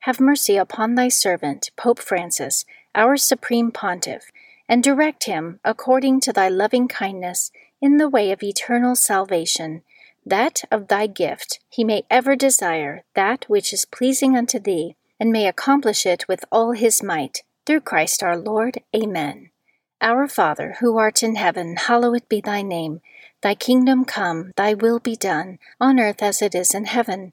have mercy upon thy servant, Pope Francis our supreme pontiff, and direct him, according to thy loving kindness, in the way of eternal salvation, that of thy gift he may ever desire that which is pleasing unto thee, and may accomplish it with all his might, through Christ our Lord. Amen. Our Father, who art in heaven, hallowed be thy name. Thy kingdom come, thy will be done, on earth as it is in heaven.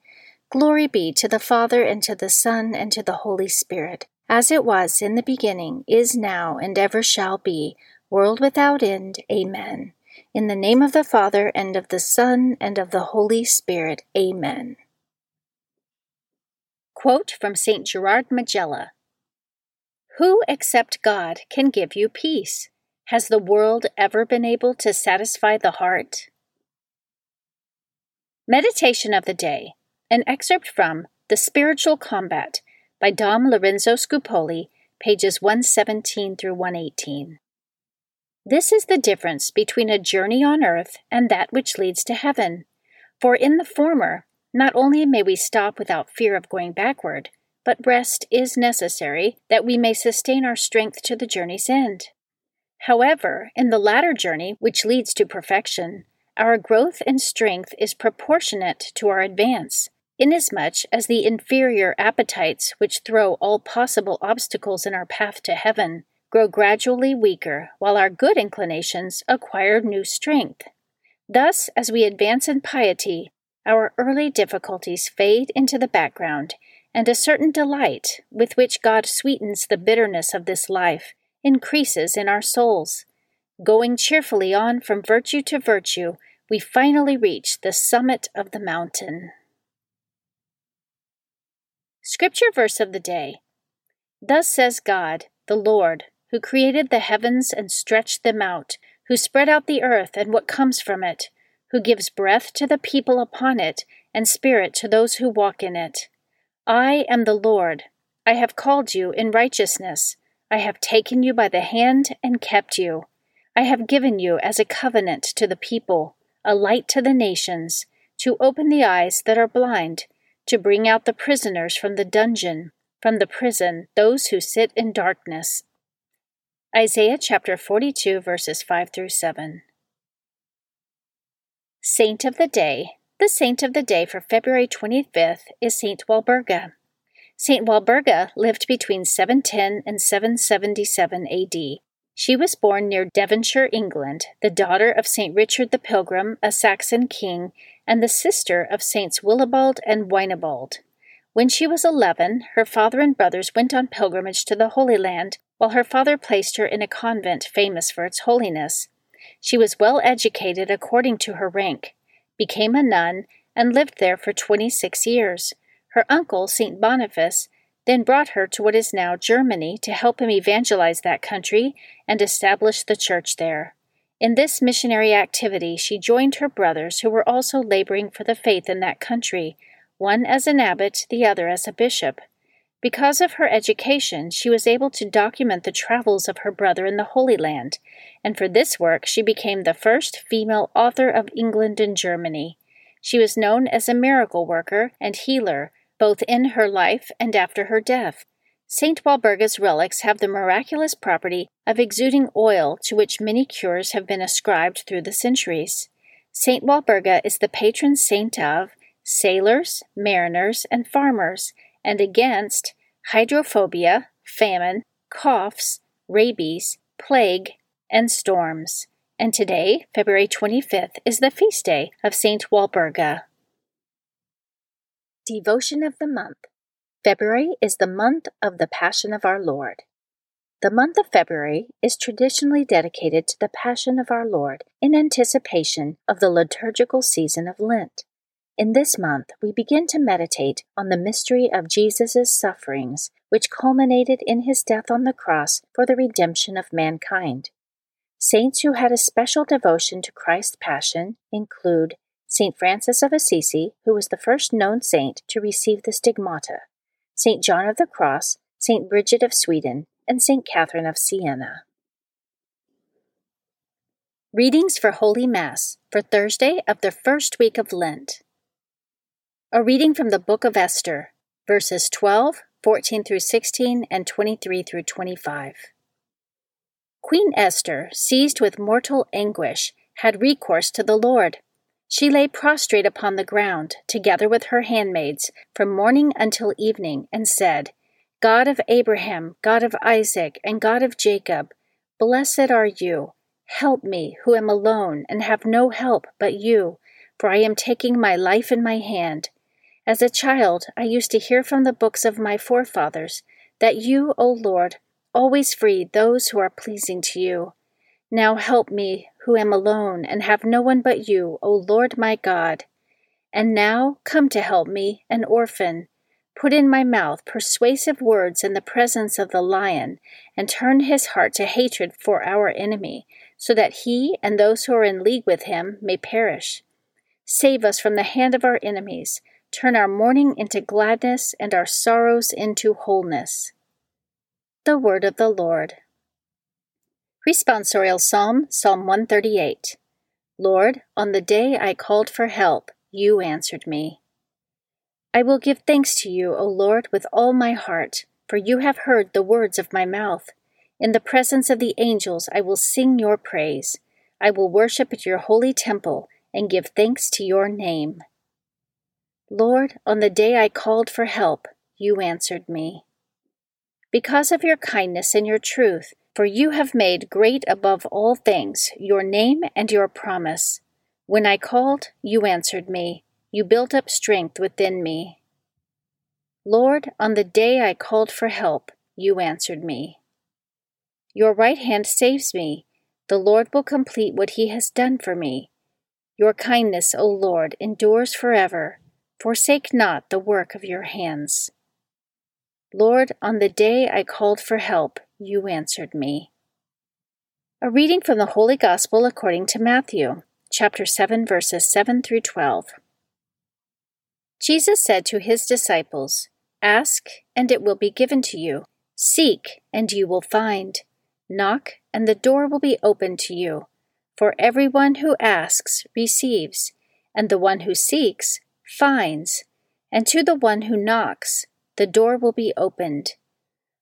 Glory be to the Father, and to the Son, and to the Holy Spirit, as it was in the beginning, is now, and ever shall be world without end. Amen. In the name of the Father, and of the Son, and of the Holy Spirit. Amen. Quote from St. Gerard Majella Who except God can give you peace? Has the world ever been able to satisfy the heart? Meditation of the Day, an excerpt from The Spiritual Combat by Dom Lorenzo Scupoli, pages 117 through 118. This is the difference between a journey on earth and that which leads to heaven. For in the former, not only may we stop without fear of going backward, but rest is necessary that we may sustain our strength to the journey's end. However, in the latter journey, which leads to perfection, our growth and strength is proportionate to our advance, inasmuch as the inferior appetites which throw all possible obstacles in our path to heaven grow gradually weaker, while our good inclinations acquire new strength. Thus, as we advance in piety, our early difficulties fade into the background, and a certain delight with which God sweetens the bitterness of this life increases in our souls. Going cheerfully on from virtue to virtue, we finally reach the summit of the mountain. Scripture verse of the day Thus says God, the Lord, who created the heavens and stretched them out, who spread out the earth and what comes from it, who gives breath to the people upon it, and spirit to those who walk in it. I am the Lord. I have called you in righteousness. I have taken you by the hand and kept you. I have given you as a covenant to the people, a light to the nations, to open the eyes that are blind, to bring out the prisoners from the dungeon, from the prison, those who sit in darkness. Isaiah chapter 42, verses 5 through 7. Saint of the Day. The saint of the day for February 25th is Saint Walburga. Saint Walburga lived between 710 and 777 AD. She was born near Devonshire, England, the daughter of Saint Richard the Pilgrim, a Saxon king, and the sister of Saints Willibald and Wynebald. When she was eleven, her father and brothers went on pilgrimage to the Holy Land, while her father placed her in a convent famous for its holiness. She was well educated according to her rank, became a nun, and lived there for twenty six years. Her uncle, St. Boniface, then brought her to what is now Germany to help him evangelize that country and establish the church there. In this missionary activity, she joined her brothers who were also laboring for the faith in that country, one as an abbot, the other as a bishop. Because of her education, she was able to document the travels of her brother in the Holy Land, and for this work she became the first female author of England and Germany. She was known as a miracle worker and healer, both in her life and after her death. St. Walburga's relics have the miraculous property of exuding oil to which many cures have been ascribed through the centuries. St. Walburga is the patron saint of sailors, mariners, and farmers, and against hydrophobia, famine, coughs, rabies, plague, and storms. And today, February 25th, is the feast day of St. Walburga. Devotion of the Month February is the month of the Passion of our Lord. The month of February is traditionally dedicated to the Passion of our Lord in anticipation of the liturgical season of Lent. In this month, we begin to meditate on the mystery of Jesus' sufferings, which culminated in his death on the cross for the redemption of mankind. Saints who had a special devotion to Christ's Passion include St. Francis of Assisi, who was the first known saint to receive the stigmata. St. John of the Cross, St. Bridget of Sweden, and St. Catherine of Siena. Readings for Holy Mass for Thursday of the first week of Lent. A reading from the Book of Esther, verses 12, 14 through 16, and 23 through 25. Queen Esther, seized with mortal anguish, had recourse to the Lord she lay prostrate upon the ground, together with her handmaids, from morning until evening, and said, God of Abraham, God of Isaac, and God of Jacob, blessed are you. Help me, who am alone and have no help but you, for I am taking my life in my hand. As a child, I used to hear from the books of my forefathers that you, O Lord, always freed those who are pleasing to you. Now help me, who am alone and have no one but you, O Lord my God. And now come to help me, an orphan. Put in my mouth persuasive words in the presence of the lion, and turn his heart to hatred for our enemy, so that he and those who are in league with him may perish. Save us from the hand of our enemies. Turn our mourning into gladness and our sorrows into wholeness. The Word of the Lord. Responsorial Psalm, Psalm 138. Lord, on the day I called for help, you answered me. I will give thanks to you, O Lord, with all my heart, for you have heard the words of my mouth. In the presence of the angels I will sing your praise. I will worship at your holy temple and give thanks to your name. Lord, on the day I called for help, you answered me. Because of your kindness and your truth, for you have made great above all things your name and your promise. When I called, you answered me. You built up strength within me. Lord, on the day I called for help, you answered me. Your right hand saves me. The Lord will complete what he has done for me. Your kindness, O Lord, endures forever. Forsake not the work of your hands. Lord, on the day I called for help, you answered me. A reading from the Holy Gospel according to Matthew, chapter 7, verses 7 through 12. Jesus said to his disciples, Ask, and it will be given to you. Seek, and you will find. Knock, and the door will be opened to you. For everyone who asks receives, and the one who seeks finds, and to the one who knocks the door will be opened.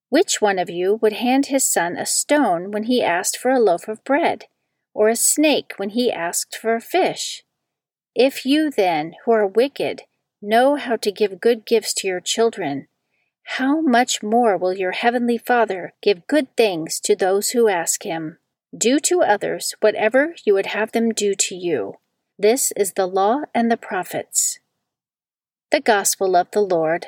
Which one of you would hand his son a stone when he asked for a loaf of bread, or a snake when he asked for a fish? If you then, who are wicked, know how to give good gifts to your children, how much more will your heavenly Father give good things to those who ask him? Do to others whatever you would have them do to you. This is the law and the prophets. The Gospel of the Lord.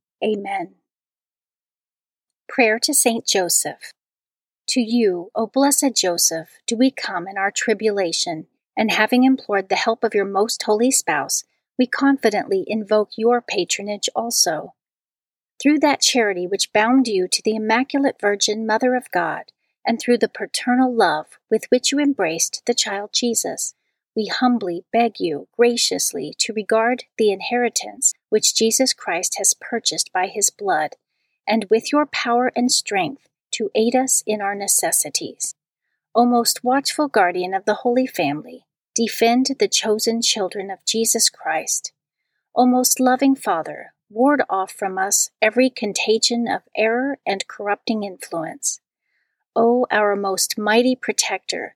Amen. Prayer to Saint Joseph. To you, O blessed Joseph, do we come in our tribulation, And having implored the help of your most holy spouse, we confidently invoke your patronage also. Through that charity which bound you to the Immaculate Virgin Mother of God, and through the paternal love with which you embraced the child Jesus, we humbly beg you graciously to regard the inheritance which Jesus Christ has purchased by his blood, and with your power and strength to aid us in our necessities. O most watchful guardian of the Holy Family, defend the chosen children of Jesus Christ. O most loving Father, ward off from us every contagion of error and corrupting influence. O our most mighty protector,